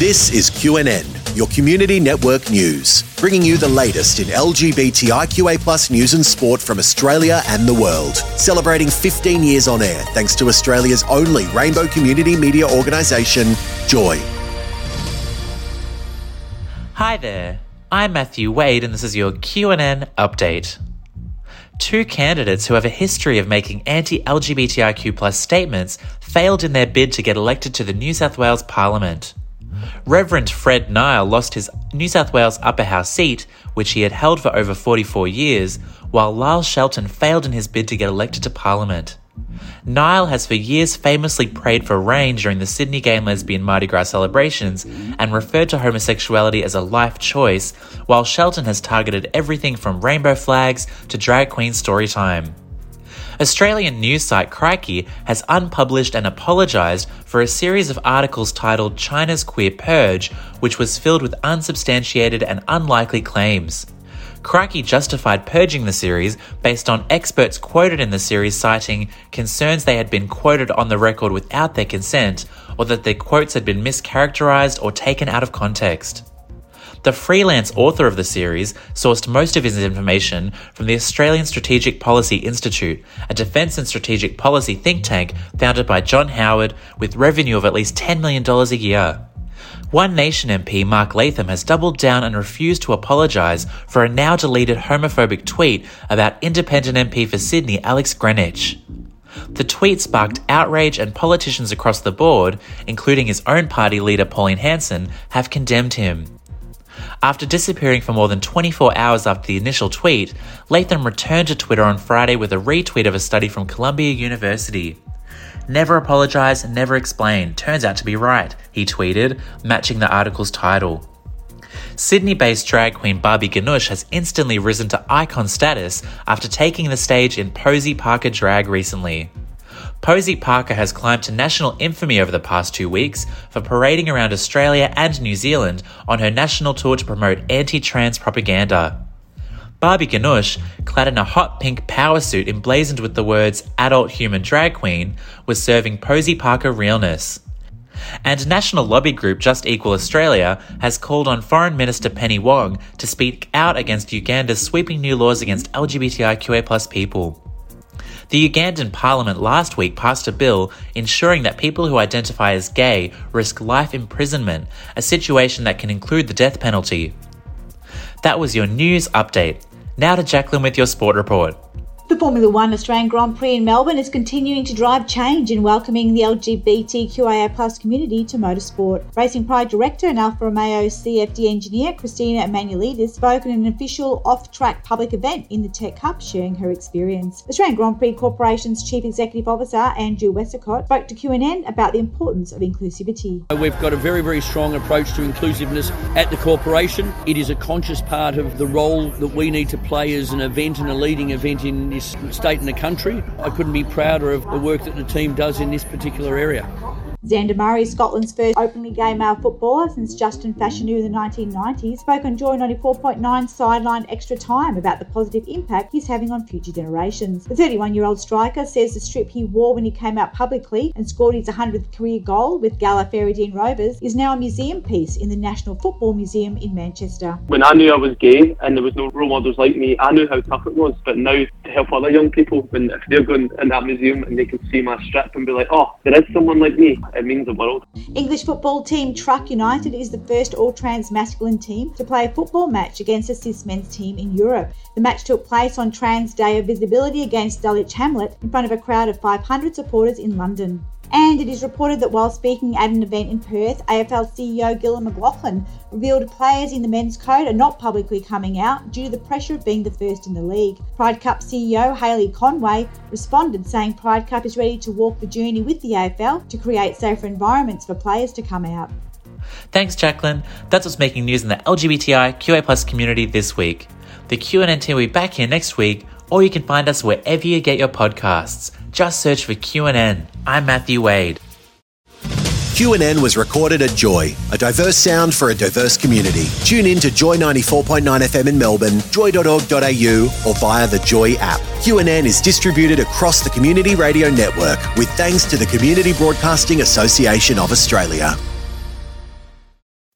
This is QNN, your community network news, bringing you the latest in LGBTIQA news and sport from Australia and the world. Celebrating 15 years on air thanks to Australia's only rainbow community media organisation, Joy. Hi there, I'm Matthew Wade and this is your QNN update. Two candidates who have a history of making anti-LGBTIQ statements failed in their bid to get elected to the New South Wales Parliament. Reverend Fred Nile lost his New South Wales upper house seat, which he had held for over 44 years, while Lyle Shelton failed in his bid to get elected to Parliament. Nile has for years famously prayed for rain during the Sydney Gay and Lesbian Mardi Gras celebrations and referred to homosexuality as a life choice, while Shelton has targeted everything from rainbow flags to drag queen story time. Australian news site Crikey has unpublished and apologised for a series of articles titled China's Queer Purge, which was filled with unsubstantiated and unlikely claims. Crikey justified purging the series based on experts quoted in the series citing concerns they had been quoted on the record without their consent, or that their quotes had been mischaracterized or taken out of context. The freelance author of the series sourced most of his information from the Australian Strategic Policy Institute, a defence and strategic policy think tank founded by John Howard with revenue of at least $10 million a year. One Nation MP Mark Latham has doubled down and refused to apologise for a now deleted homophobic tweet about independent MP for Sydney Alex Greenwich. The tweet sparked outrage, and politicians across the board, including his own party leader Pauline Hanson, have condemned him. After disappearing for more than 24 hours after the initial tweet, Latham returned to Twitter on Friday with a retweet of a study from Columbia University. Never apologise, never explain. Turns out to be right, he tweeted, matching the article's title. Sydney based drag queen Barbie Ganush has instantly risen to icon status after taking the stage in Posie Parker Drag recently. Posie Parker has climbed to national infamy over the past two weeks for parading around Australia and New Zealand on her national tour to promote anti trans propaganda. Barbie Ganush, clad in a hot pink power suit emblazoned with the words adult human drag queen, was serving Posie Parker realness. And national lobby group Just Equal Australia has called on Foreign Minister Penny Wong to speak out against Uganda's sweeping new laws against LGBTIQA people. The Ugandan parliament last week passed a bill ensuring that people who identify as gay risk life imprisonment, a situation that can include the death penalty. That was your news update. Now to Jacqueline with your sport report. The Formula One Australian Grand Prix in Melbourne is continuing to drive change in welcoming the LGBTQIA plus community to motorsport. Racing Pride Director and Alfa Romeo CFD engineer Christina Emmanuelidis spoke at an official off-track public event in the Tech Cup, sharing her experience. Australian Grand Prix Corporation's Chief Executive Officer Andrew Westacott spoke to QNN about the importance of inclusivity. We've got a very, very strong approach to inclusiveness at the corporation. It is a conscious part of the role that we need to play as an event and a leading event in this state and the country. I couldn't be prouder of the work that the team does in this particular area. Zander Murray, Scotland's first openly gay male footballer since Justin Fashanu in the 1990s, spoke on Joy 94.9 Sideline Extra Time about the positive impact he's having on future generations. The 31 year old striker says the strip he wore when he came out publicly and scored his 100th career goal with Gala Fairydean Rovers is now a museum piece in the National Football Museum in Manchester. When I knew I was gay and there was no role models like me, I knew how tough it was. But now to help other young people, when if they're going in that museum and they can see my strip and be like, oh, there is someone like me it means the world. English football team Truck United is the first all trans masculine team to play a football match against a cis men's team in Europe. The match took place on Trans Day of Visibility against Dulwich Hamlet in front of a crowd of 500 supporters in London. And it is reported that while speaking at an event in Perth, AFL CEO Gillon McLachlan revealed players in the men's code are not publicly coming out due to the pressure of being the first in the league. Pride Cup CEO Hayley Conway responded saying Pride Cup is ready to walk the journey with the AFL to create safer environments for players to come out. Thanks, Jacqueline. That's what's making news in the LGBTI QA community this week. The QNN team will be back here next week, or you can find us wherever you get your podcasts. Just search for QNN. I'm Matthew Wade. QNN was recorded at Joy, a diverse sound for a diverse community. Tune in to Joy 94.9 FM in Melbourne, joy.org.au, or via the Joy app. QNN is distributed across the Community Radio Network with thanks to the Community Broadcasting Association of Australia.